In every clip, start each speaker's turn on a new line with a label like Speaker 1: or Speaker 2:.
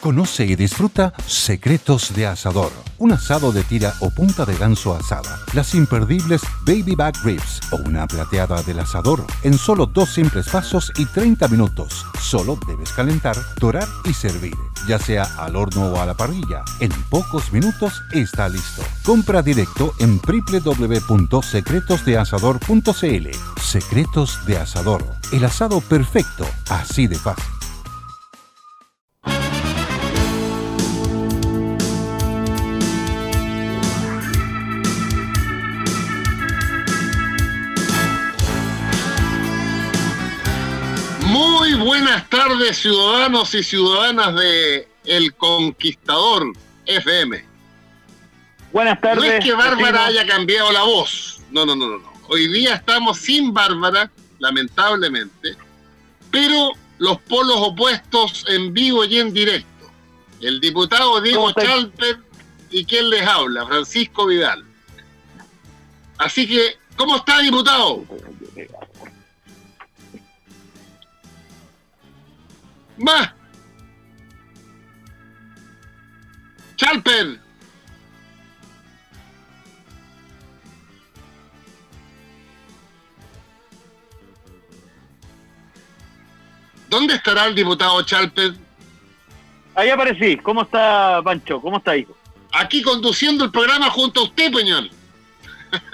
Speaker 1: Conoce y disfruta Secretos de Asador. Un asado de tira o punta de ganso asada. Las imperdibles Baby Back Ribs o una plateada del asador en solo dos simples pasos y 30 minutos. Solo debes calentar, dorar y servir. Ya sea al horno o a la parrilla, en pocos minutos está listo. Compra directo en www.secretosdeasador.cl. Secretos de Asador. El asado perfecto, así de fácil.
Speaker 2: Buenas tardes, ciudadanos y ciudadanas de El Conquistador FM.
Speaker 3: Buenas tardes.
Speaker 2: No es que Bárbara haya cambiado la voz. No, no, no, no. Hoy día estamos sin Bárbara, lamentablemente, pero los polos opuestos en vivo y en directo. El diputado Diego. Chalper y quien les habla, Francisco Vidal. Así que, ¿cómo está, diputado? Va. Chalper. ¿Dónde estará el diputado Chalper?
Speaker 3: Ahí aparecí. ¿Cómo está Pancho? ¿Cómo está, hijo?
Speaker 2: Aquí conduciendo el programa junto a usted, Peñol.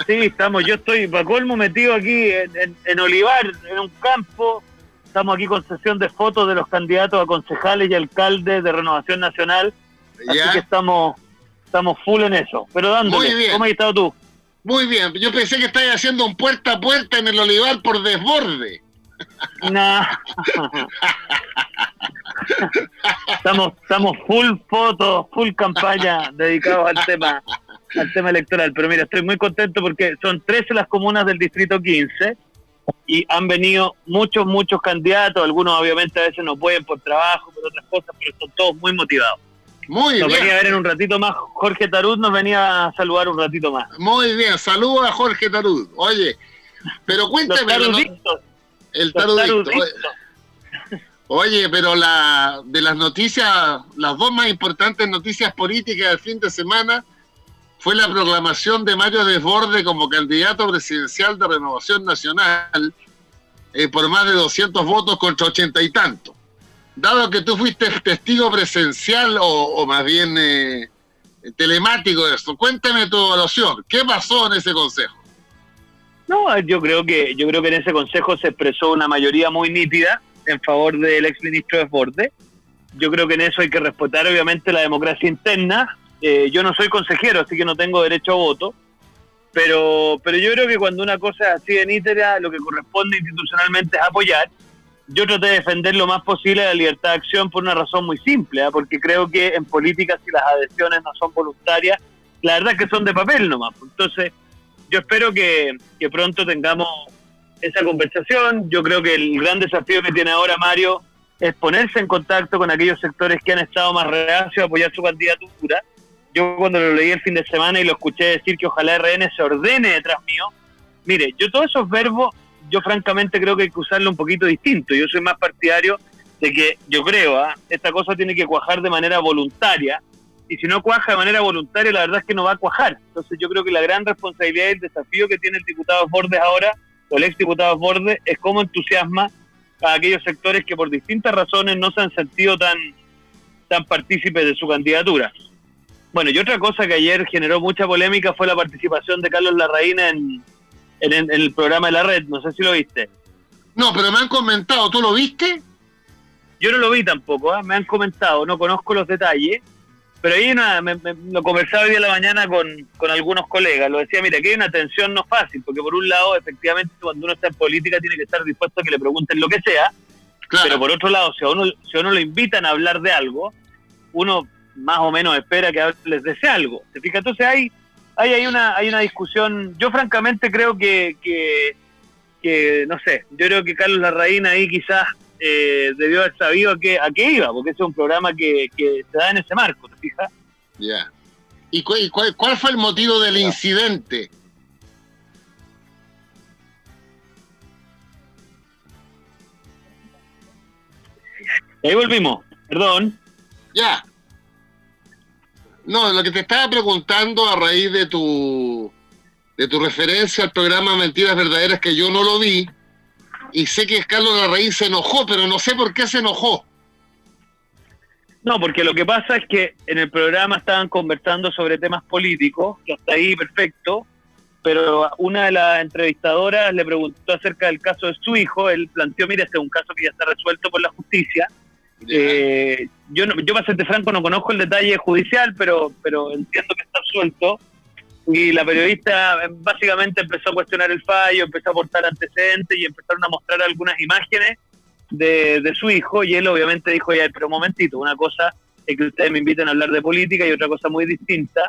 Speaker 3: Sí, estamos. Yo estoy, para colmo, metido aquí en, en- en Olivar, en un campo. Estamos aquí con sesión de fotos de los candidatos a concejales y alcaldes de Renovación Nacional. Así que estamos, estamos full en eso. Pero dándole.
Speaker 2: Muy bien.
Speaker 3: ¿Cómo has estado tú?
Speaker 2: Muy bien. Yo pensé que estáis haciendo un puerta a puerta en el Olivar por desborde.
Speaker 3: Nah. estamos, estamos full fotos, full campaña dedicados al tema, al tema electoral. Pero mira, estoy muy contento porque son 13 las comunas del distrito 15 y han venido muchos, muchos candidatos. Algunos obviamente a veces no pueden por trabajo, por otras cosas, pero son todos muy motivados.
Speaker 2: Muy
Speaker 3: Nos
Speaker 2: bien.
Speaker 3: venía a ver en un ratito más. Jorge Tarud nos venía a saludar un ratito más.
Speaker 2: Muy bien. Saludos a Jorge Tarud. Oye, pero cuéntame.
Speaker 3: taruditos,
Speaker 2: el tarudito. Oye, pero la de las noticias, las dos más importantes noticias políticas del fin de semana fue la proclamación de Mario Desborde como candidato presidencial de Renovación Nacional eh, por más de 200 votos contra 80 y tantos. Dado que tú fuiste testigo presencial o, más bien eh, telemático de esto, cuéntame tu evaluación. ¿Qué pasó en ese consejo?
Speaker 3: No, yo creo que yo creo que en ese consejo se expresó una mayoría muy nítida en favor del exministro Desbordes. Yo creo que en eso hay que respetar obviamente la democracia interna. Eh, yo no soy consejero, así que no tengo derecho a voto, pero pero yo creo que cuando una cosa es así de nítida, lo que corresponde institucionalmente es apoyar. Yo traté de defender lo más posible la libertad de acción por una razón muy simple, ¿ah? porque creo que en política si las adhesiones no son voluntarias, la verdad es que son de papel nomás. Entonces, yo espero que, que pronto tengamos esa conversación. Yo creo que el gran desafío que tiene ahora Mario es ponerse en contacto con aquellos sectores que han estado más reacios a apoyar su candidatura. Yo cuando lo leí el fin de semana y lo escuché decir que ojalá RN se ordene detrás mío, mire, yo todos esos verbos, yo francamente creo que hay que usarlo un poquito distinto. Yo soy más partidario de que yo creo, ¿ah? esta cosa tiene que cuajar de manera voluntaria, y si no cuaja de manera voluntaria, la verdad es que no va a cuajar. Entonces yo creo que la gran responsabilidad y el desafío que tiene el diputado Bordes ahora, o el exdiputado Bordes, es cómo entusiasma a aquellos sectores que por distintas razones no se han sentido tan, tan partícipes de su candidatura. Bueno, y otra cosa que ayer generó mucha polémica fue la participación de Carlos Larraína en, en, en el programa de la red, no sé si lo viste.
Speaker 2: No, pero me han comentado, ¿tú lo viste?
Speaker 3: Yo no lo vi tampoco, ¿ah? me han comentado, no conozco los detalles, pero ahí una, lo conversaba hoy día la mañana con, algunos colegas, lo decía, mira, que hay una tensión no fácil, porque por un lado, efectivamente, cuando uno está en política tiene que estar dispuesto a que le pregunten lo que sea, pero por otro lado, si a uno, si a uno lo invitan a hablar de algo, uno más o menos espera que les desee algo. ¿Se fija? Entonces hay, hay, hay, una, hay una discusión, yo francamente creo que, que, no sé, yo creo que Carlos Larraín ahí quizás eh, debió haber sabido a qué, a qué iba, porque ese es un programa que, se da en ese marco, ¿te fijas?
Speaker 2: Ya. ¿Y cuál, cuál, fue el motivo del incidente?
Speaker 3: Ahí volvimos, perdón.
Speaker 2: Ya. No, lo que te estaba preguntando a raíz de tu de tu referencia al programa Mentiras Verdaderas que yo no lo vi, y sé que Carlos Larraín se enojó, pero no sé por qué se enojó.
Speaker 3: No, porque lo que pasa es que en el programa estaban conversando sobre temas políticos, que hasta ahí perfecto, pero una de las entrevistadoras le preguntó acerca del caso de su hijo, él planteó, mira, este es un caso que ya está resuelto por la justicia. Eh, yo, no, yo, para serte franco, no conozco el detalle judicial, pero, pero entiendo que está suelto y la periodista eh, básicamente empezó a cuestionar el fallo, empezó a aportar antecedentes y empezaron a mostrar algunas imágenes de, de su hijo. Y él obviamente dijo, ya, pero un momentito, una cosa es que ustedes me inviten a hablar de política y otra cosa muy distinta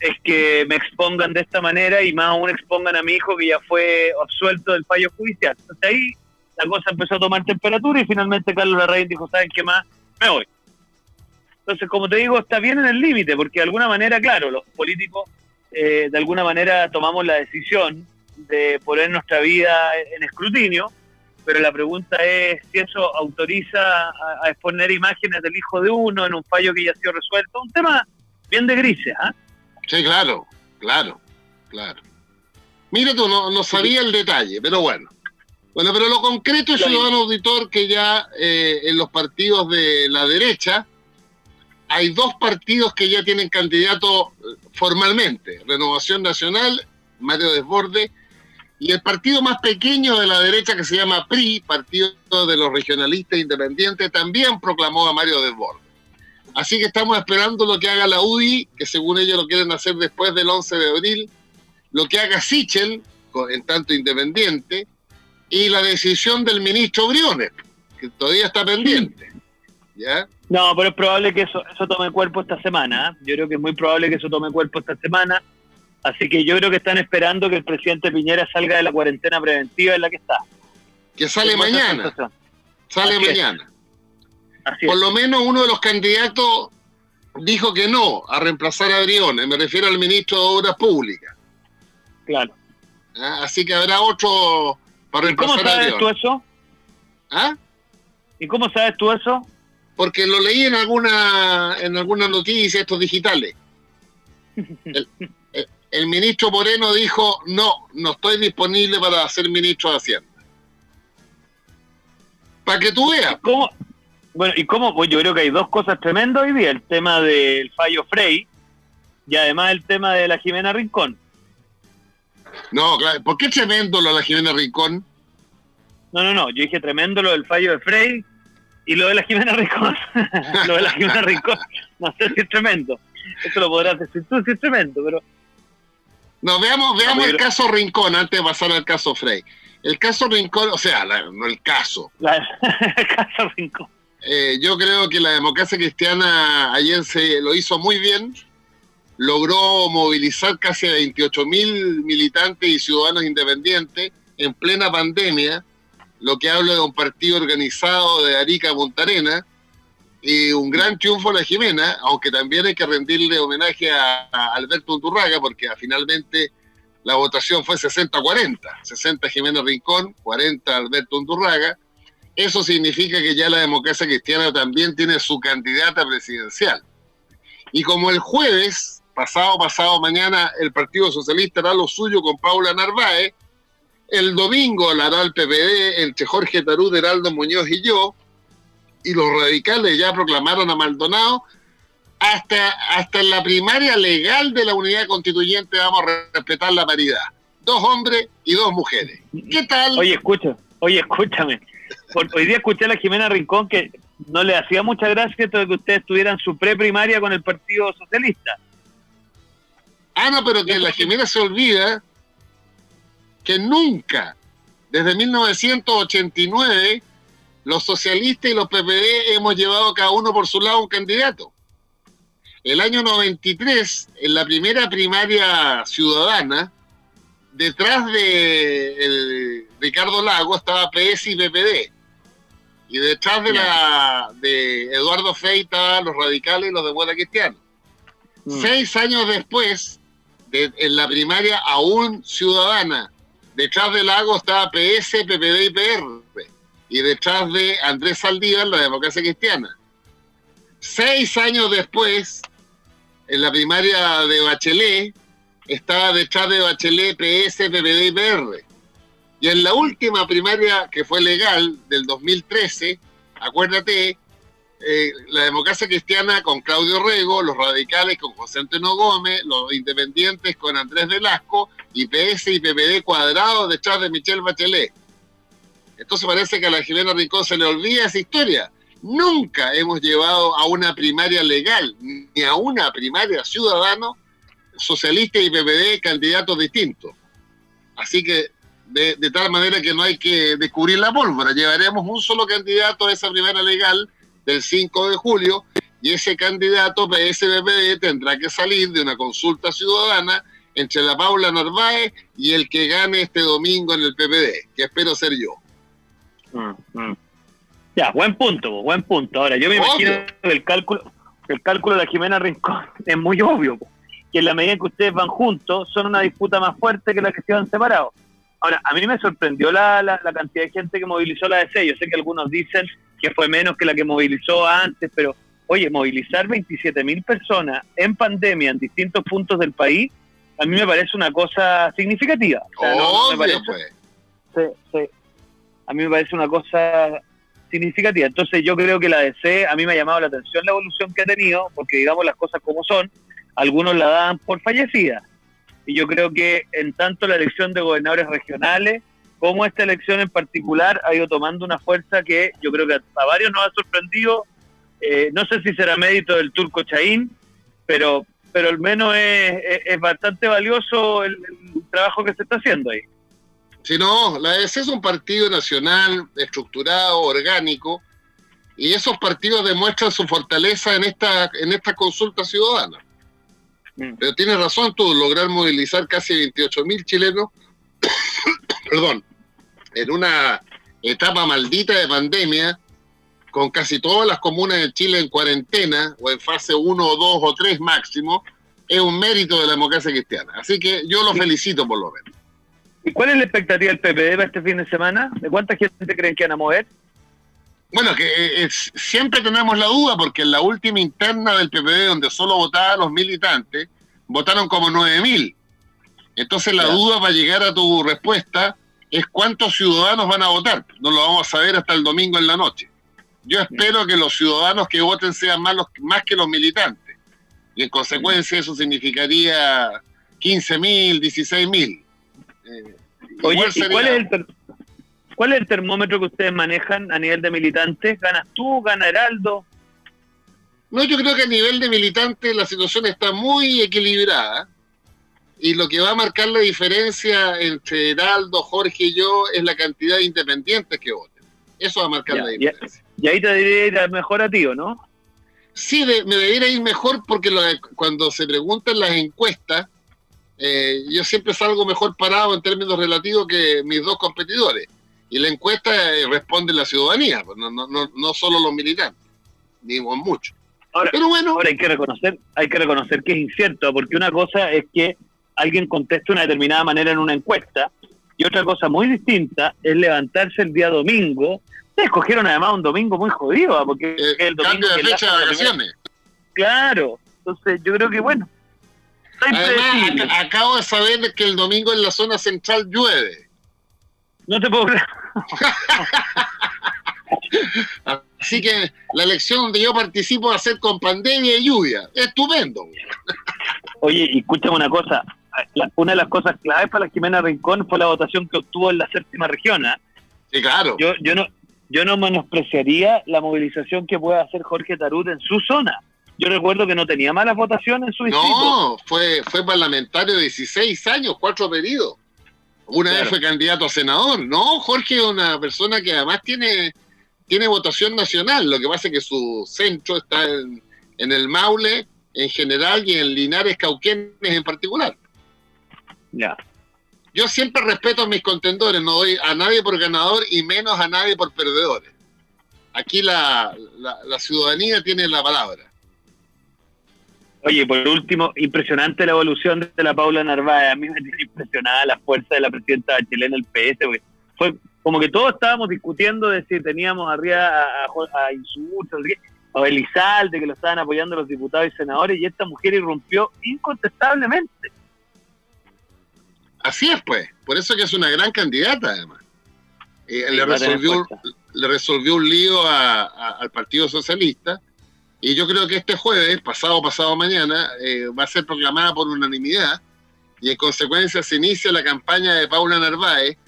Speaker 3: es que me expongan de esta manera y más aún expongan a mi hijo que ya fue absuelto del fallo judicial. Entonces ahí la cosa empezó a tomar temperatura y finalmente Carlos Larraín dijo, ¿saben qué más? Me voy. Entonces, como te digo, está bien en el límite, porque de alguna manera, claro, los políticos eh, de alguna manera tomamos la decisión de poner nuestra vida en escrutinio, pero la pregunta es si eso autoriza a, exponer imágenes del hijo de uno en un fallo que ya ha sido resuelto. Un tema bien de grises, ¿ah?
Speaker 2: Sí, claro, claro, claro. Mira tú, no, no sabía el detalle, pero bueno. Bueno, pero lo concreto es, ciudadano auditor, que ya eh, en los partidos de la derecha hay dos partidos que ya tienen candidato eh, formalmente, Renovación Nacional, Mario Desborde, y el partido más pequeño de la derecha que se llama PRI, Partido de los Regionalistas Independientes, también proclamó a Mario Desborde. Así que estamos esperando lo que haga la UDI, que según ellos lo quieren hacer después del 11 de abril, lo que haga Sichel, en tanto independiente, y la decisión del ministro Briones, que todavía está pendiente. ¿Ya?
Speaker 3: No, pero es probable que eso, eso tome cuerpo esta semana. ¿eh? Yo creo que es muy probable que eso tome cuerpo esta semana. Así que yo creo que están esperando que el presidente Piñera salga de la cuarentena preventiva en la que está.
Speaker 2: Que sale mañana. Sale mañana. Por lo menos uno de los candidatos dijo que no a reemplazar a Briones. Me refiero al ministro de Obras Públicas.
Speaker 3: Claro.
Speaker 2: ¿Ah? Así que habrá otro para
Speaker 3: ¿Cómo sabes tú eso?
Speaker 2: ¿Ah?
Speaker 3: ¿Y cómo sabes tú eso?
Speaker 2: porque lo leí en alguna en alguna noticia estos digitales. El, ministro Moreno dijo, no, no estoy disponible para ser ministro de Hacienda. Para que tú veas.
Speaker 3: ¿Cómo? Bueno, y cómo, pues yo creo que hay dos cosas tremendas hoy día, el tema del fallo Frey y además el tema de la Jimena Rincón.
Speaker 2: No, claro, ¿por qué tremendo lo de la Jimena Rincón?
Speaker 3: No, no, no, yo dije tremendo lo del fallo de Frey y lo de la Jimena Rincón, lo de la Jimena Rincón, no sé si es tremendo. Eso lo podrás decir tú si es tremendo, pero.
Speaker 2: No, veamos, veamos el caso Rincón antes de pasar al caso Frey. El caso Rincón, o sea, no el caso.
Speaker 3: el caso Rincón.
Speaker 2: Eh, yo creo que la democracia cristiana ayer se lo hizo muy bien. Logró movilizar casi a 28 mil militantes y ciudadanos independientes en plena pandemia lo que habla de un partido organizado de Arica a Montarena y un gran triunfo de la Jimena, aunque también hay que rendirle homenaje a, Alberto Unturraga, porque finalmente la votación fue 60-40, 60 Jimena Rincón, 40 Alberto Unturraga. Eso significa que ya la democracia cristiana también tiene su candidata presidencial. Y como el jueves, pasado, pasado mañana, el Partido Socialista hará lo suyo con Paula Narváez, el domingo la hará el PPD entre Jorge Tarú, Heraldo Muñoz y yo, y los radicales ya proclamaron a Maldonado. Hasta, hasta la primaria legal de la unidad constituyente vamos a respetar la paridad. Dos hombres y dos mujeres. ¿Qué tal?
Speaker 3: Oye, escucha, oye, escúchame. hoy día escuché a la Jimena Rincón que no le hacía mucha gracia esto de que ustedes tuvieran su pre-primaria con el Partido Socialista.
Speaker 2: Ah, no, pero que la Jimena se olvida que nunca, desde 1989, los socialistas y los PPD hemos llevado cada uno por su lado un candidato. El año 93, en la primera primaria ciudadana, detrás de Ricardo Lago estaba PS y PPD. Y detrás de la de Eduardo estaban los radicales y los de Buena. Mm. Seis años después, en la primaria aún ciudadana, detrás de Lago estaba PS, PPD y PR. Y detrás de Andrés Saldívar, la democracia cristiana. Seis años después, en la primaria de Bachelet, estaba detrás de Bachelet, PS, PPD y PR. Y en la última primaria que fue legal del 2013, acuérdate, eh, la democracia cristiana con Claudio Rego, los radicales con José Antonio Gómez, los independientes con Andrés Velasco y PS y PPD cuadrados detrás de Michelle Bachelet. Entonces parece que a la Jimena Rincón se le olvida esa historia. Nunca hemos llevado a una primaria legal, ni a una primaria ciudadano, socialista y PPD candidatos distintos. Así que de, tal manera que no hay que descubrir la pólvora. Llevaremos un solo candidato a esa primera legal del 5 de julio y ese candidato PSBPD tendrá que salir de una consulta ciudadana entre la Paula Narváez y el que gane este domingo en el PPD, que espero ser yo.
Speaker 3: Mm, mm. Ya, buen punto, buen punto. Ahora, yo me imagino que el cálculo, el cálculo de la Jimena Rincón es muy obvio, que en la medida en que ustedes van juntos, son una disputa más fuerte que la que se van separados. Ahora, a mí me sorprendió la, la, cantidad de gente que movilizó la DC. Yo sé que algunos dicen que fue menos que la que movilizó antes, pero oye, movilizar 27 mil personas en pandemia en distintos puntos del país, a mí me parece una cosa significativa.
Speaker 2: O me parece, pues.
Speaker 3: sí, sí. A mí me parece una cosa significativa. Entonces yo creo que la DC, a mí me ha llamado la atención la evolución que ha tenido, porque digamos las cosas como son, algunos la dan por fallecida y yo creo que en tanto la elección de gobernadores regionales como esta elección en particular ha ido tomando una fuerza que yo creo que a, varios nos ha sorprendido. Eh, no sé si será mérito del turco Chaín, pero, pero al menos es, bastante valioso el, trabajo que se está haciendo ahí.
Speaker 2: Si no, la EDC es un partido nacional, estructurado, orgánico, y esos partidos demuestran su fortaleza en esta, en esta consulta ciudadana. Mm. Pero tienes razón tú, lograr movilizar casi 28 mil chilenos, perdón, en una etapa maldita de pandemia, con casi todas las comunas de Chile en cuarentena, o en fase 1 o 2 o 3 máximo, es un mérito de la democracia cristiana. Así que yo lo felicito por lo menos.
Speaker 3: ¿Y cuál es la expectativa del PPD para este fin de semana? ¿De cuánta gente creen que van a mover?
Speaker 2: Bueno, que eh, siempre tenemos la duda porque en la última interna del PPD, donde solo votaban los militantes, votaron como 9.000. Entonces la duda para llegar a tu respuesta es cuántos ciudadanos van a votar. No lo vamos a saber hasta el domingo en la noche. Yo espero que los ciudadanos que voten sean más, los, más que los militantes. Y en consecuencia eso significaría 15.000, 16.000.
Speaker 3: Eh, Oye, ¿y cuál es el ¿Cuál es el termómetro que ustedes manejan a nivel de militantes? ¿Ganas tú? ¿Gana Heraldo?
Speaker 2: No, yo creo que a nivel de militantes la situación está muy equilibrada. Y lo que va a marcar la diferencia entre Heraldo, Jorge y yo es la cantidad de independientes que voten. Eso va a marcar la diferencia.
Speaker 3: Y, ahí te debería ir mejor a ti, no?
Speaker 2: Sí, me debería ir mejor porque cuando se preguntan las encuestas, eh, yo siempre salgo mejor parado en términos relativos que mis dos competidores. Y la encuesta eh, responde la ciudadanía, pues, no, no, no, solo los militantes, ni mucho.
Speaker 3: Ahora, Pero bueno, ahora hay que reconocer, hay que reconocer que es incierto, porque una cosa es que alguien conteste de una determinada manera en una encuesta, y otra cosa muy distinta es levantarse el día domingo. Se escogieron además un domingo muy jodido, ¿ah? porque
Speaker 2: eh, el domingo cambio de fecha de vacaciones.
Speaker 3: Claro, entonces yo creo que bueno.
Speaker 2: Además, acabo de saber que el domingo en la zona central llueve.
Speaker 3: No te puedo creer.
Speaker 2: Así que la elección donde yo participo va a ser con pandemia y lluvia. Estupendo.
Speaker 3: Oye, escúchame una cosa. Una de las cosas claves para la Jimena Rincón fue la votación que obtuvo en la séptima región. ¿ah?
Speaker 2: Sí, claro.
Speaker 3: Yo, yo, no, yo no menospreciaría la movilización que puede hacer Jorge Tarut en su zona. Yo recuerdo que no tenía malas votaciones en su distrito.
Speaker 2: No, fue, fue parlamentario de 16 años, cuatro periodos. Una vez fue candidato a senador. No, Jorge es una persona que además tiene, tiene votación nacional. Lo que pasa es que su centro está en, en el Maule en general y en Linares Cauquenes en particular.
Speaker 3: Ya.
Speaker 2: Yo siempre respeto a mis contendores, no doy a nadie por ganador y menos a nadie por perdedores. Aquí la, la, ciudadanía tiene la palabra.
Speaker 3: Oye, por último, impresionante la evolución de la Paula Narváez. A mí me tiene impresionada la fuerza de la presidenta chilena el PS. Fue como que todos estábamos discutiendo de si teníamos arriba a, a, a o Elizalde, que lo estaban apoyando los diputados y senadores, y esta mujer irrumpió incontestablemente.
Speaker 2: Así es, pues. Por eso que es una gran candidata, además. Eh, le, resolvió, le resolvió un lío al Partido Socialista, y yo creo que este jueves, pasado pasado mañana, eh, va a ser proclamada por unanimidad, y en consecuencia se inicia la campaña de Paula Narváez,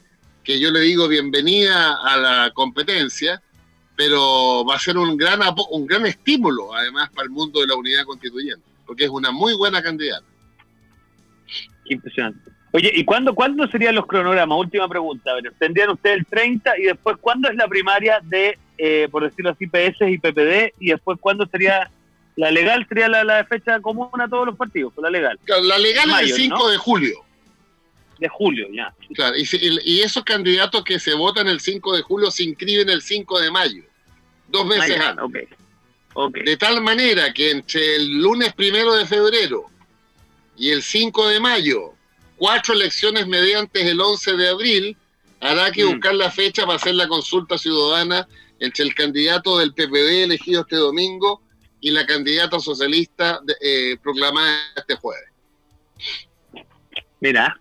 Speaker 2: que yo le digo bienvenida a la competencia, pero va a ser un gran, un gran estímulo, además, para el mundo de la unidad constituyente, porque es una muy buena candidata.
Speaker 3: impresionante. Oye, ¿y cuándo, cuándo serían los cronogramas? Última pregunta. ¿Tendrían ustedes el 30 y después cuándo es la primaria de, eh, por decirlo así, PS y PPD? Y después cuándo sería la legal? ¿Sería la, fecha común a todos los partidos? La legal.
Speaker 2: La legal es el 5 de julio.
Speaker 3: De julio, ya.
Speaker 2: Claro, y, y, esos candidatos que se votan el 5 de julio se inscriben el 5 de mayo dos meses antes. De tal manera que entre el lunes primero de febrero y el 5 de mayo, cuatro elecciones mediante el 11 de abril, hará que mm. buscar la fecha para hacer la consulta ciudadana entre el candidato del PPD elegido este domingo y la candidata socialista eh, proclamada este jueves.
Speaker 3: Mira,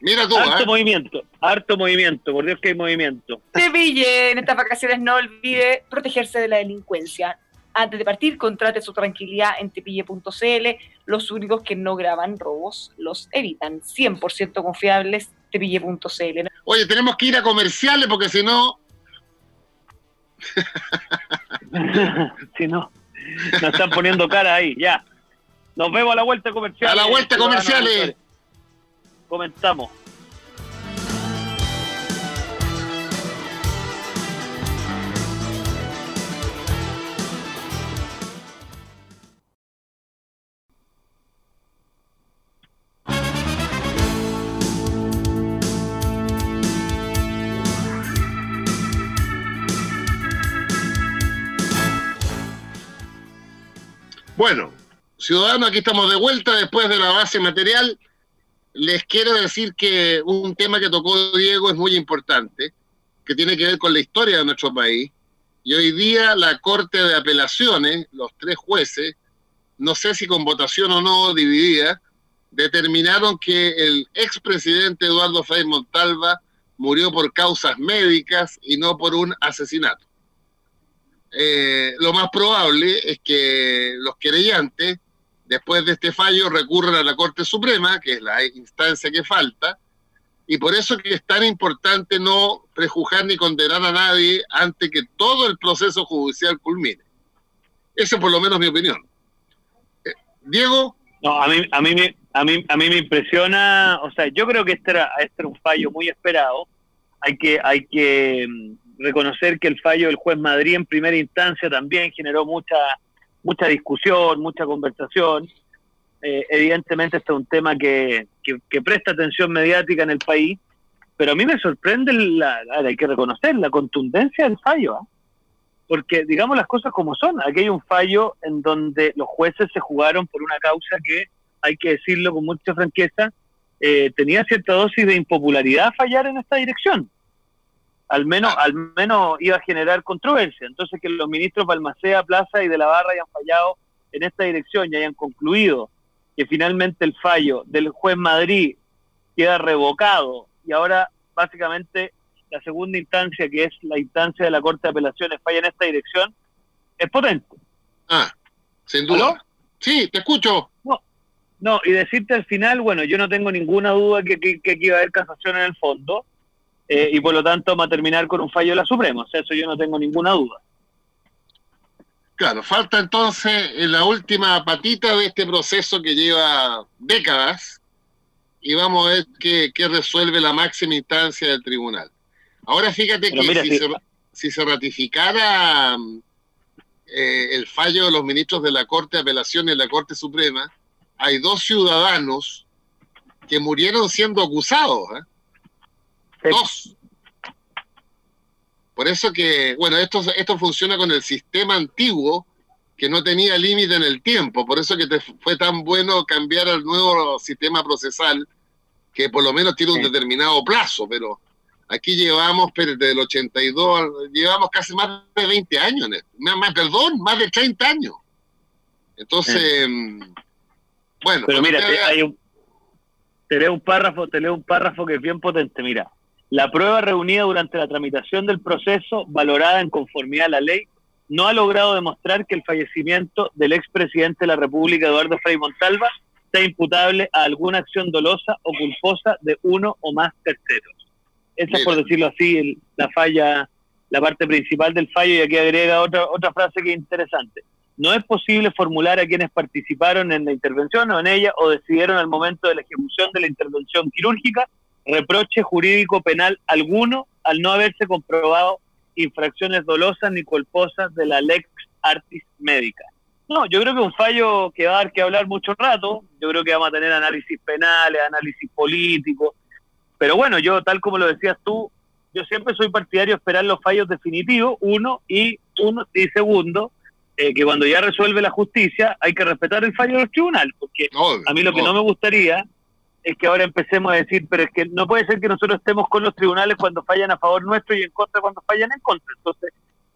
Speaker 2: Mira tú,
Speaker 3: harto ¿eh? movimiento, harto movimiento, por Dios que hay movimiento.
Speaker 4: Seville, en estas vacaciones no olvide protegerse de la delincuencia. Antes de partir, contrate su tranquilidad en tepille.cl. Los únicos que no graban robos los evitan. 100% confiables, tepille.cl.
Speaker 2: Oye, tenemos que ir a comerciales porque si no...
Speaker 3: si no, nos están poniendo cara ahí, ya. Nos vemos a la vuelta comercial.
Speaker 2: A la vuelta comerciales
Speaker 3: comentamos.
Speaker 2: Bueno, ciudadanos, aquí estamos de vuelta después de la base material les quiero decir que un tema que tocó Diego es muy importante, que tiene que ver con la historia de nuestro país. Y hoy día la Corte de Apelaciones, los tres jueces, no sé si con votación o no dividida, determinaron que el expresidente Eduardo Frei Montalva murió por causas médicas y no por un asesinato. Eh, lo más probable es que los querellantes Después de este fallo recurren a la Corte Suprema, que es la instancia que falta, y por eso que es tan importante no prejuzgar ni condenar a nadie antes que todo el proceso judicial culmine. Esa es por lo menos mi opinión. Eh, Diego.
Speaker 3: No, a mí, a mí, a mí, a mí me impresiona, o sea, yo creo que este era, este un fallo muy esperado. Hay que, hay que mm, reconocer que el fallo del juez Madrid en primera instancia también generó mucha mucha discusión, mucha conversación. Eh, evidentemente este es un tema que, que, presta atención mediática en el país, pero a mí me sorprende, la, hay que reconocer, la contundencia del fallo. ¿ah? Porque digamos las cosas como son, aquí hay un fallo en donde los jueces se jugaron por una causa que, hay que decirlo con mucha franqueza, eh, tenía cierta dosis de impopularidad fallar en esta dirección al menos, al menos iba a generar controversia. Entonces que los ministros Balmacea, Plaza y de la Barra hayan fallado en esta dirección y hayan concluido que finalmente el fallo del juez Madrid queda revocado y ahora básicamente la segunda instancia, que es la instancia de la Corte de Apelaciones, falla en esta dirección, es potente.
Speaker 2: Ah, sin duda. Sí, te escucho.
Speaker 3: No, no, y decirte al final, bueno, yo no tengo ninguna duda que, que, que aquí va a haber casación en el fondo, eh, y por lo tanto va a terminar con un fallo de la Suprema. O sea, eso yo no tengo ninguna duda.
Speaker 2: Claro, falta entonces la última patita de este proceso que lleva décadas y vamos a ver qué, resuelve la máxima instancia del tribunal. Ahora fíjate que si, Se, si, se, ratificara eh, el fallo de los ministros de la Corte de Apelación y la Corte Suprema, hay dos ciudadanos que murieron siendo acusados. ¿eh? Dos. Por eso que, bueno, esto, esto funciona con el sistema antiguo que no tenía límite en el tiempo. Por eso que te fue tan bueno cambiar al nuevo sistema procesal que por lo menos tiene un determinado plazo, pero Aquí llevamos, desde el 82, llevamos casi más de 20 años, más, perdón, más de 30 años. Entonces, mm, bueno.
Speaker 3: Pero mira, te, hay un, te leo un párrafo, te leo un párrafo que es bien potente. Mira, la prueba reunida durante la tramitación del proceso, valorada en conformidad a la ley, no ha logrado demostrar que el fallecimiento del expresidente de la República, Eduardo Frei Montalva, sea imputable a alguna acción dolosa o culposa de uno o más terceros. Esa es, por decirlo así, la falla, la parte principal del fallo, y aquí agrega otra, otra frase que es interesante. No es posible formular a quienes participaron en la intervención o en ella o decidieron al momento de la ejecución de la intervención quirúrgica reproche jurídico penal alguno al no haberse comprobado infracciones dolosas ni culposas de la lex artis médica. No, yo creo que es un fallo que va a dar que hablar mucho rato. Yo creo que vamos a tener análisis penales, análisis políticos, pero bueno, yo tal como lo decías tú, yo siempre soy partidario de esperar los fallos definitivos, uno, y uno y segundo, eh, que cuando ya resuelve la justicia hay que respetar el fallo del tribunal, porque a mí lo que no me gustaría es que ahora empecemos a decir, pero es que no puede ser que nosotros estemos con los tribunales cuando fallan a favor nuestro y en contra cuando fallan en contra. Entonces,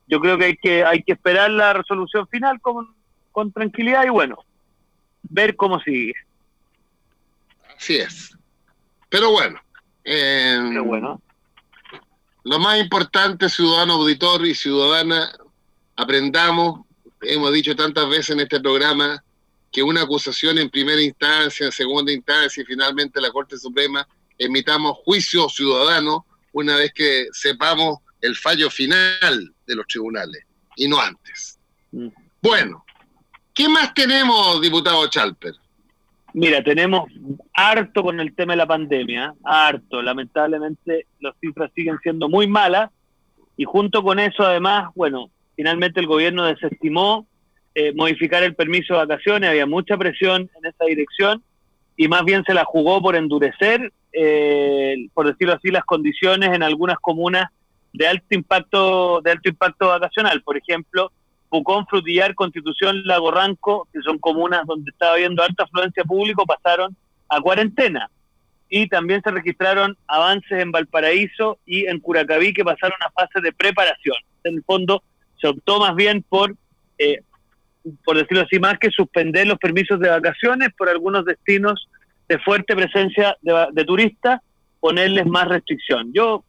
Speaker 3: yo creo que hay que, hay que esperar la resolución final con, con tranquilidad y bueno, ver cómo sigue.
Speaker 2: Así es. Pero bueno, eh,
Speaker 3: bueno.
Speaker 2: Lo más importante, ciudadano auditor y ciudadana, aprendamos, hemos dicho tantas veces en este programa, que una acusación en primera instancia, en segunda instancia y finalmente la Corte Suprema, emitamos juicio ciudadano una vez que sepamos el fallo final de los tribunales y no antes. Mm. Bueno, ¿qué más tenemos, diputado Chalper?
Speaker 3: Mira, tenemos harto con el tema de la pandemia, harto. Lamentablemente las cifras siguen siendo muy malas y junto con eso además, bueno, finalmente el gobierno desestimó eh, modificar el permiso de vacaciones, había mucha presión en esa dirección y más bien se la jugó por endurecer, eh, por decirlo así, las condiciones en algunas comunas de alto impacto, de alto impacto vacacional. Por ejemplo, Pucón, Frutillar, Constitución, Lago Ranco, que son comunas donde estaba habiendo alta afluencia público, pasaron a cuarentena. Y también se registraron avances en Valparaíso y en Curacaví que pasaron a fase de preparación. En el fondo se optó más bien por, eh, por decirlo así, más que suspender los permisos de vacaciones por algunos destinos de fuerte presencia de, turistas, ponerles más restricción. Yo,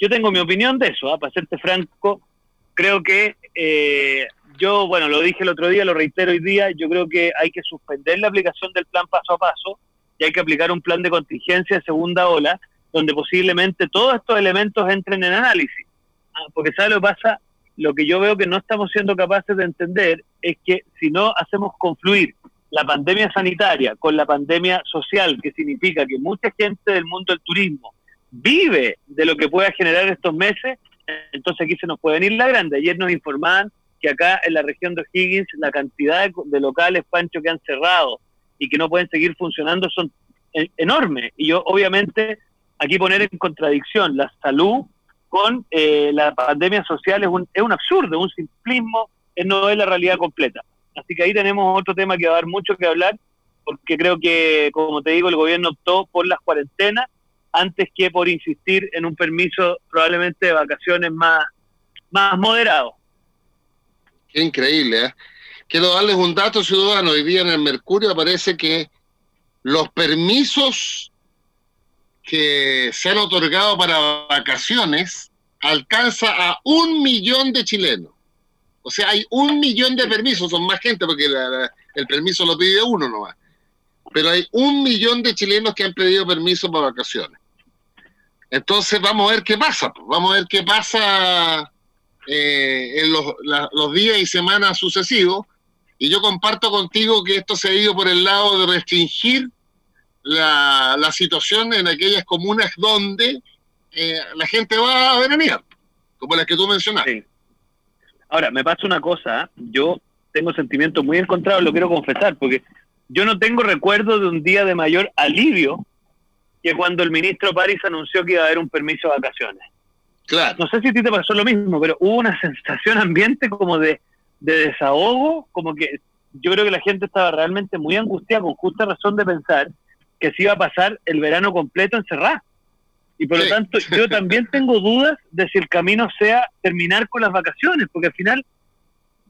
Speaker 3: yo tengo mi opinión de eso, ¿ah? para serte franco, creo que eh, yo, bueno, lo dije el otro día, lo reitero hoy día, yo creo que hay que suspender la aplicación del plan paso a paso y hay que aplicar un plan de contingencia de segunda ola, donde posiblemente todos estos elementos entren en análisis. Ah, porque ¿sabe lo que pasa? Lo que yo veo que no estamos siendo capaces de entender es que si no hacemos confluir la pandemia sanitaria con la pandemia social, que significa que mucha gente del mundo del turismo vive de lo que pueda generar estos meses, entonces aquí se nos puede venir la grande. Ayer nos informaban que acá en la región de O'Higgins la cantidad de locales, Pancho, que han cerrado y que no pueden seguir funcionando son enormes. Y yo, obviamente, aquí poner en contradicción la salud con eh, la pandemia social es un, es un absurdo, un simplismo, no es la realidad completa. Así que ahí tenemos otro tema que va a dar mucho que hablar, porque creo que, como te digo, el gobierno optó por las cuarentenas antes que por insistir en un permiso probablemente de vacaciones más, más moderado.
Speaker 2: Qué increíble, ¿eh? Quiero darles un dato ciudadano. Hoy día en el Mercurio aparece que los permisos que se han otorgado para vacaciones alcanza a un millón de chilenos. O sea, hay un millón de permisos, son más gente porque el permiso lo pide uno nomás. Pero hay un millón de chilenos que han pedido permiso para vacaciones. Entonces vamos a ver qué pasa, pues. vamos a ver qué pasa eh, en los, los días y semanas sucesivos. Y yo comparto contigo que esto se ha ido por el lado de restringir la, la situación en aquellas comunas donde eh, la gente va a veranear, como las que tú mencionaste.
Speaker 3: Ahora, me pasa una cosa, yo tengo sentimientos muy encontrados, lo quiero confesar, porque yo no tengo recuerdo de un día de mayor alivio que cuando el ministro París anunció que iba a haber un permiso de vacaciones.
Speaker 2: Claro.
Speaker 3: No sé si a ti te pasó lo mismo, pero hubo una sensación ambiente como de, de desahogo, como que yo creo que la gente estaba realmente muy angustiada, con justa razón de pensar que se iba a pasar el verano completo encerrado. Y por lo tanto, yo también tengo dudas de si el camino sea terminar con las vacaciones, porque al final,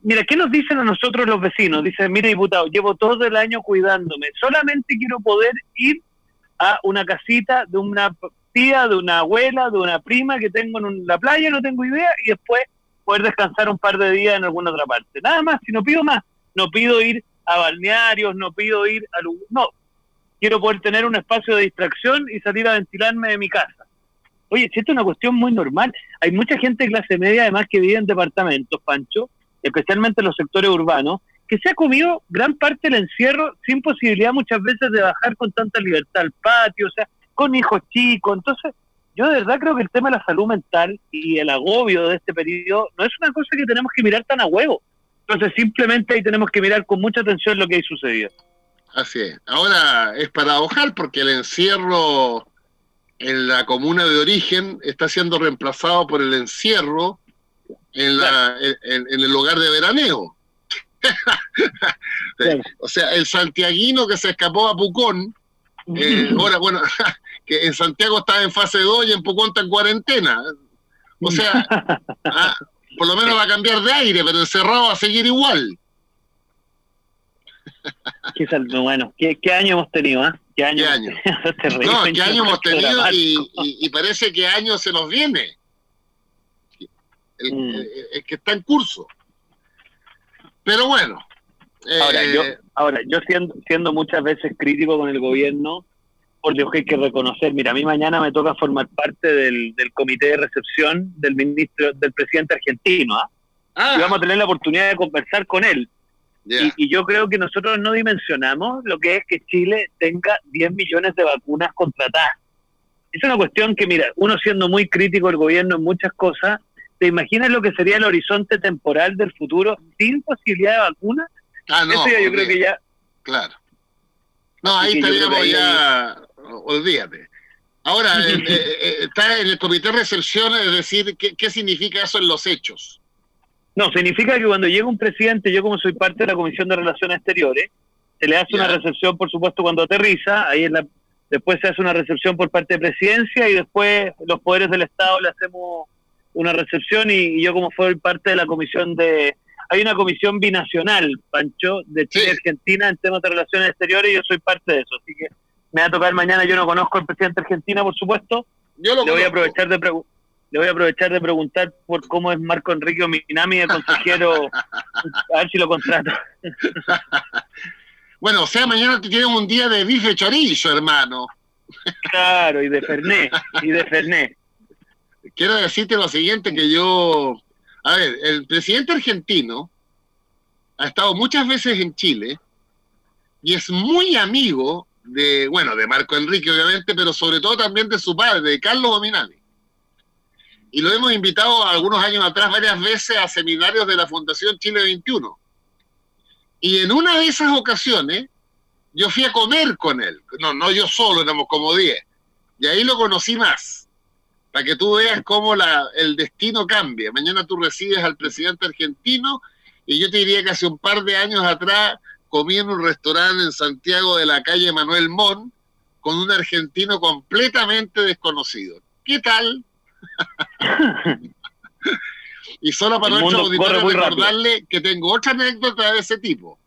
Speaker 3: mira, ¿qué nos dicen a nosotros los vecinos? Dicen, mire, diputado, llevo todo el año cuidándome, solamente quiero poder ir a una casita de una tía, de una abuela, de una prima que tengo en la playa, no tengo idea, y después poder descansar un par de días en alguna otra parte. Nada más, si no pido más, no pido ir a balnearios, no pido ir a... No, quiero poder tener un espacio de distracción y salir a ventilarme de mi casa. Oye, si esto es una cuestión muy normal. Hay mucha gente de clase media, además, que vive en departamentos, Pancho, especialmente en los sectores urbanos, que se ha comido gran parte del encierro sin posibilidad muchas veces de bajar con tanta libertad al patio, o sea, con hijos chicos. Entonces, yo de verdad creo que el tema de la salud mental y el agobio de este periodo no es una cosa que tenemos que mirar tan a huevo. Entonces, simplemente ahí tenemos que mirar con mucha atención lo que hay sucedido.
Speaker 2: Así es. Ahora es para ojar porque el encierro en la comuna de origen está siendo reemplazado por el encierro en, la, en, el lugar de veraneo. O sea, el santiaguino que se escapó a Pucón, eh, ahora, bueno, que en Santiago está en fase 2 y en Pucón está en cuarentena. O sea, ah, por lo menos va a cambiar de aire, pero encerrado va a seguir igual.
Speaker 3: Bueno, ¿qué, año hemos tenido? Ah?
Speaker 2: ¿Qué año? no, ¿qué año hemos tenido? Y, parece que año se nos viene. Mm. El, que está en curso. Pero bueno.
Speaker 3: Ahora, yo, eh, ahora, yo siendo, siendo muchas veces crítico con el gobierno, por Dios que hay que reconocer, mira, a mí mañana me toca formar parte del, comité de recepción del ministro, del presidente argentino, ah. Y vamos a tener la oportunidad de conversar con él. Y, yo creo que nosotros no dimensionamos lo que es que Chile tenga 10 millones de vacunas contratadas. Es una cuestión que, mira, uno siendo muy crítico del gobierno en muchas cosas, ¿te imaginas lo que sería el horizonte temporal del futuro sin posibilidad de vacuna?
Speaker 2: Ah, no.
Speaker 3: Eso yo creo que ya.
Speaker 2: Claro. No, ahí estaríamos ya. Olvídate. Ahora, eh, eh, eh, está en el comité de recepción, es decir, ¿qué, ¿qué significa eso en los hechos?
Speaker 3: No, significa que cuando llega un presidente, yo como soy parte de la Comisión de Relaciones Exteriores, se le hace una recepción, por supuesto, cuando aterriza, ahí en la, después se hace una recepción por parte de presidencia y después los poderes del Estado le hacemos una recepción y, yo como soy parte de la comisión de... Hay una comisión binacional, Pancho, de Chile y Argentina en temas de relaciones exteriores y yo soy parte de eso, así que me va a tocar mañana, yo no conozco al presidente de Argentina, por supuesto,
Speaker 2: yo lo
Speaker 3: le voy a aprovechar de preguntar le voy a aprovechar de preguntar por cómo es Marco Enrique Minami de consejero, a ver si lo contrato.
Speaker 2: bueno, o sea, mañana te un día de bife chorizo, hermano.
Speaker 3: claro, y de Fernet, y de Fernet.
Speaker 2: Quiero decirte lo siguiente, que yo, a ver, el presidente argentino ha estado muchas veces en Chile y es muy amigo de, bueno, de Marco Enrique, obviamente, pero sobre todo también de su padre, de Carlos Dominani y lo hemos invitado algunos años atrás varias veces a seminarios de la Fundación Chile 21. Y en una de esas ocasiones yo fui a comer con él. No, no yo solo, éramos como 10. Y ahí lo conocí más. Para que tú veas cómo la, el destino cambia. Mañana tú recibes al presidente argentino y yo te diría que hace un par de años atrás comí en un restaurante en Santiago de la calle Manuel Mon con un argentino completamente desconocido. ¿Qué tal? y solo para nuestro auditorio recordarle que tengo otra anécdota de ese tipo.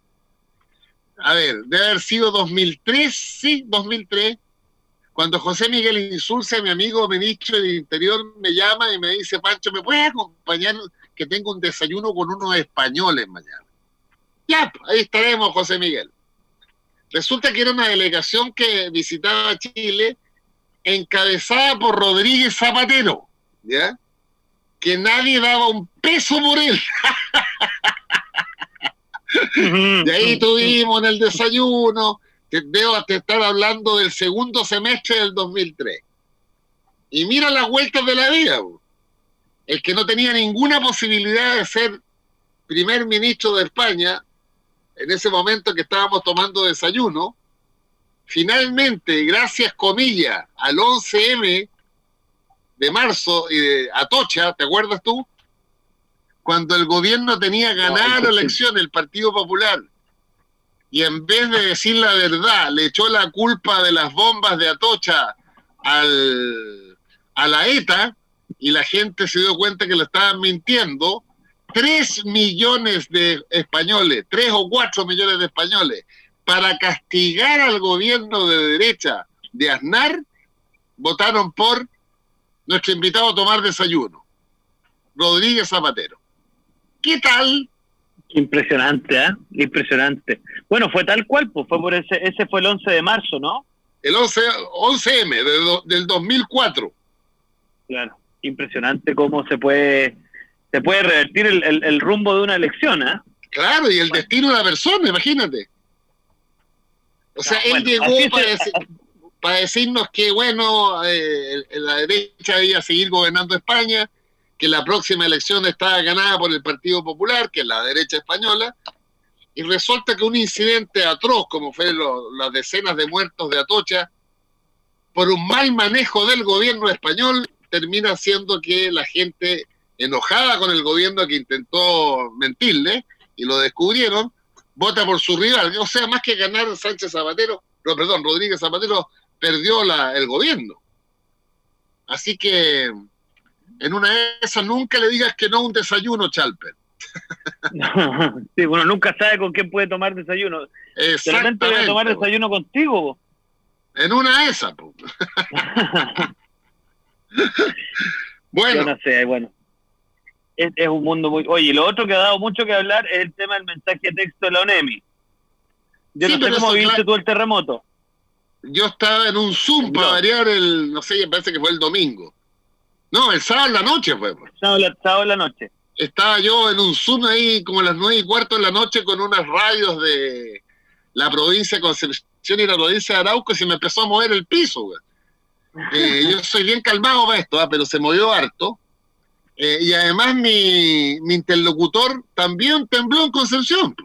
Speaker 2: A ver, debe haber sido 2003, sí, 2003, cuando José Miguel Insulza, mi amigo ministro del Interior, me llama y me dice, Pancho, ¿me puedes acompañar que tengo un desayuno con unos españoles mañana? Ya, ahí estaremos, José Miguel. Resulta que era una delegación que visitaba Chile encabezada por Rodríguez Zapatero, ¿ya? Que nadie daba un peso por él. De ahí tuvimos en el desayuno, te debo estar hablando del segundo semestre del 2003. Y mira las vueltas de la vida. El que no tenía ninguna posibilidad de ser primer ministro de España, en ese momento que estábamos tomando desayuno, finalmente, gracias comillas, al 11M de marzo y de Atocha, ¿te acuerdas tú? Cuando el gobierno tenía ganar la elección, el Partido Popular, y en vez de decir la verdad, le echó la culpa de las bombas de Atocha al, a la ETA, y la gente se dio cuenta que lo estaban mintiendo, tres millones de españoles, tres o cuatro millones de españoles, para castigar al gobierno de derecha de Aznar, votaron por nuestro invitado a tomar desayuno, Rodríguez Zapatero. ¿Qué tal?
Speaker 3: Impresionante, ¿eh? Impresionante. Bueno, fue tal cual, pues fue por ese, ese fue el 11 de marzo, ¿no?
Speaker 2: El 11, 11M del 2004.
Speaker 3: Claro, impresionante cómo se puede se puede revertir el, rumbo de una elección, ¿eh?
Speaker 2: Claro, y el destino de la persona, imagínate. O sea, él llegó para, decirnos que, bueno, eh, la derecha debía seguir gobernando España, que la próxima elección estaba ganada por el Partido Popular, que es la derecha española, y resulta que un incidente atroz, como fue las decenas de muertos de Atocha, por un mal manejo del gobierno español, termina haciendo que la gente enojada con el gobierno que intentó mentirle y lo descubrieron, vota por su rival. O sea, más que ganar Sánchez Zapatero, no, perdón, Rodríguez Zapatero perdió la, el gobierno. Así que en una de esas nunca le digas que no a un desayuno, Chalper.
Speaker 3: sí, bueno, nunca sabe con quién puede tomar desayuno. Exactamente. voy a tomar desayuno contigo.
Speaker 2: En una de esas.
Speaker 3: bueno. no sé, bueno es, un mundo muy... Oye, lo otro que ha dado mucho que hablar es el tema del mensaje de texto de la ONEMI. Yo no sé cómo viste tú el terremoto.
Speaker 2: Yo estaba en un Zoom para variar el, no sé, me parece que fue el domingo. No, el sábado en la noche fue. Pues.
Speaker 3: Sábado, sábado en la noche.
Speaker 2: Estaba yo en un Zoom ahí como a las nueve y cuarto de la noche con unas radios de la provincia de Concepción y la provincia de Arauco y se me empezó a mover el piso. Eh, yo soy bien calmado para esto, ¿ah? pero se movió harto. Eh, y además mi, interlocutor también tembló en Concepción.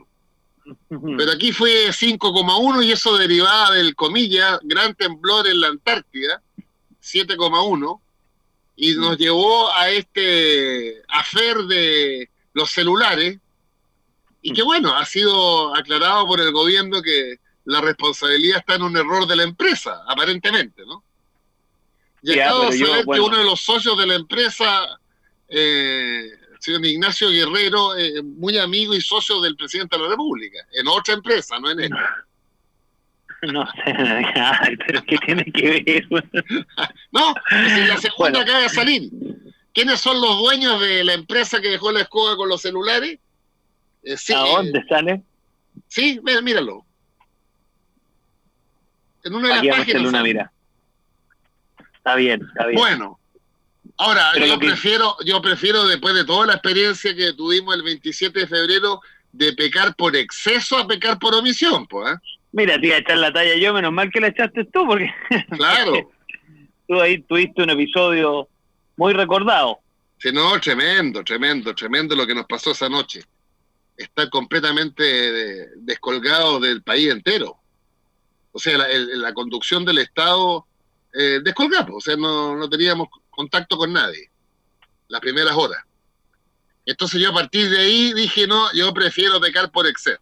Speaker 2: Pero aquí fue 5,1 y eso derivaba del comilla, gran temblor en la Antártida, 7,1, y nos llevó a este afer de los celulares, y que bueno, ha sido aclarado por el gobierno que la responsabilidad está en un error de la empresa, aparentemente, ¿no? Y acabo de saber que uno de los socios de la empresa eh, señor Ignacio Guerrero, eh, muy amigo y socio del presidente de la República, en otra empresa, no en esta.
Speaker 3: No sé, pero ¿qué tiene que ver?
Speaker 2: no, si la segunda acaba de salir. ¿Quiénes son los dueños de la empresa que dejó la escoba con los celulares?
Speaker 3: Eh, ¿A dónde sale?
Speaker 2: Sí, míralo.
Speaker 3: En una de las páginas. mira. Está bien, está bien.
Speaker 2: Bueno, Ahora, yo prefiero, yo prefiero después de toda la experiencia que tuvimos el 27 de febrero de pecar por exceso a pecar por omisión, pues. ¿eh?
Speaker 3: Mira, tía, echar la talla yo, menos mal que la echaste tú, porque
Speaker 2: claro,
Speaker 3: tú ahí tuviste un episodio muy recordado.
Speaker 2: Sí, no, tremendo, tremendo, tremendo lo que nos pasó esa noche. Está completamente descolgado del país entero. O sea, la, la conducción del Estado eh, descolgado, o sea, no, no teníamos contacto con nadie, las primeras horas. Entonces yo a partir de ahí dije, no, yo prefiero pecar por exceso.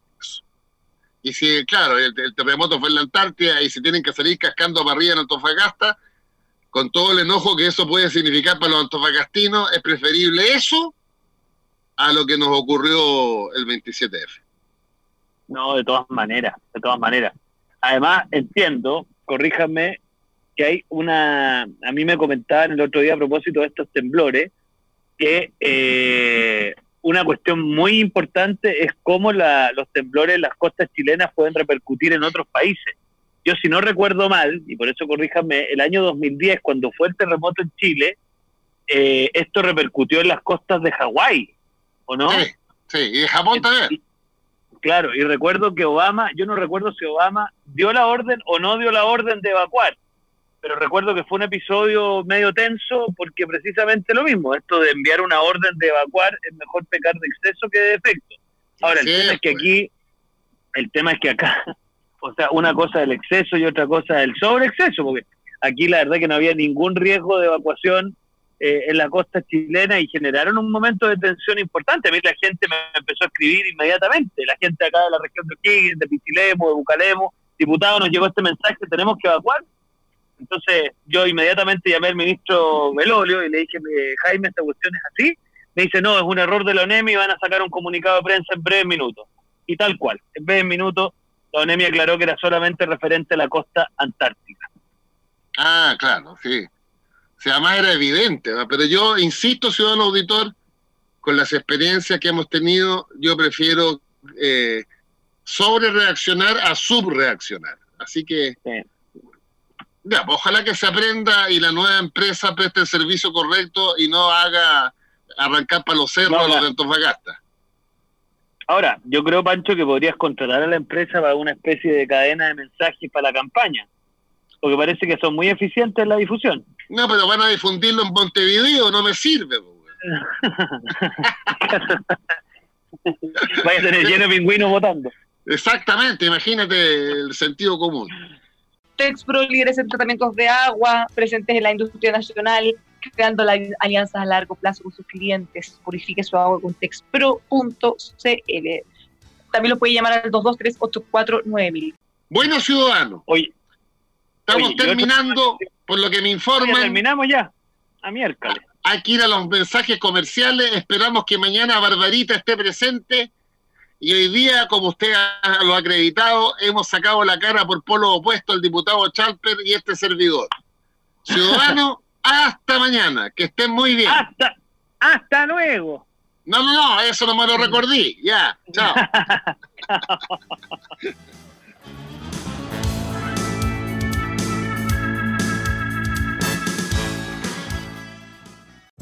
Speaker 2: Y si, claro, el, terremoto fue en la Antártida y si tienen que salir cascando para arriba en Antofagasta, con todo el enojo que eso puede significar para los antofagastinos, es preferible eso a lo que nos ocurrió el 27F.
Speaker 3: No, de todas maneras, de todas maneras. Además, entiendo, corríjame, que hay una, a mí me comentaban el otro día a propósito de estos temblores, que eh, una cuestión muy importante es cómo los temblores en las costas chilenas pueden repercutir en otros países. Yo si no recuerdo mal, y por eso corríjame, el año 2010, cuando fue el terremoto en Chile, eh, esto repercutió en las costas de Hawái, ¿o no?
Speaker 2: Sí, sí, y de Japón también.
Speaker 3: Claro, y recuerdo que Obama, yo no recuerdo si Obama dio la orden o no dio la orden de evacuar, pero recuerdo que fue un episodio medio tenso porque precisamente lo mismo, esto de enviar una orden de evacuar es mejor pecar de exceso que de defecto. Ahora, el tema es que aquí, el tema es que acá, o sea, una cosa es el exceso y otra cosa es el sobreexceso, porque aquí la verdad que no había ningún riesgo de evacuación eh, en la costa chilena y generaron un momento de tensión importante. A mí la gente me empezó a escribir inmediatamente, la gente acá de la región de O'Higgins, de Pichilemo, de Bucalemo, diputado, nos llegó este mensaje, tenemos que evacuar. Entonces yo inmediatamente llamé al ministro Belolio y le dije, Jaime, esta cuestión es así. Me dice, no, es un error de la ONEMI y van a sacar un comunicado de prensa en breves minutos. Y tal cual, en breves minutos la ONEMI aclaró que era solamente referente a la costa antártica.
Speaker 2: Ah, claro, sí. O sea, además era evidente, pero yo insisto, ciudadano auditor, con las experiencias que hemos tenido, yo prefiero eh, sobre reaccionar a subreaccionar. Así que ya, pues, ojalá que se aprenda y la nueva empresa preste el servicio correcto y no haga arrancar para los cerros a los de Antofagasta.
Speaker 3: Ahora, yo creo, Pancho, que podrías contratar a la empresa para una especie de cadena de mensajes para la campaña, porque parece que son muy eficientes en la difusión.
Speaker 2: No, pero van a difundirlo en Montevideo, no me sirve.
Speaker 3: Vaya a tener lleno de pingüinos votando.
Speaker 2: Exactamente, imagínate el sentido común.
Speaker 4: Texpro, líderes en tratamientos de agua, presentes en la industria nacional, creando alianzas a largo plazo con sus clientes. Purifique su agua con texpro.cl. También lo puede llamar al 223-849000.
Speaker 2: Bueno, ciudadano.
Speaker 3: Hoy
Speaker 2: Estamos terminando, por lo que me informan.
Speaker 3: terminamos ya, a miércoles.
Speaker 2: Hay que ir a los mensajes comerciales. Esperamos que mañana Barbarita esté presente y hoy día, como usted lo ha acreditado, hemos sacado la cara por polo opuesto al diputado Chalper y este servidor. Ciudadano, hasta mañana, que estén muy bien.
Speaker 3: Hasta, hasta luego.
Speaker 2: No, no, no, eso no me lo recordí. Ya, chao.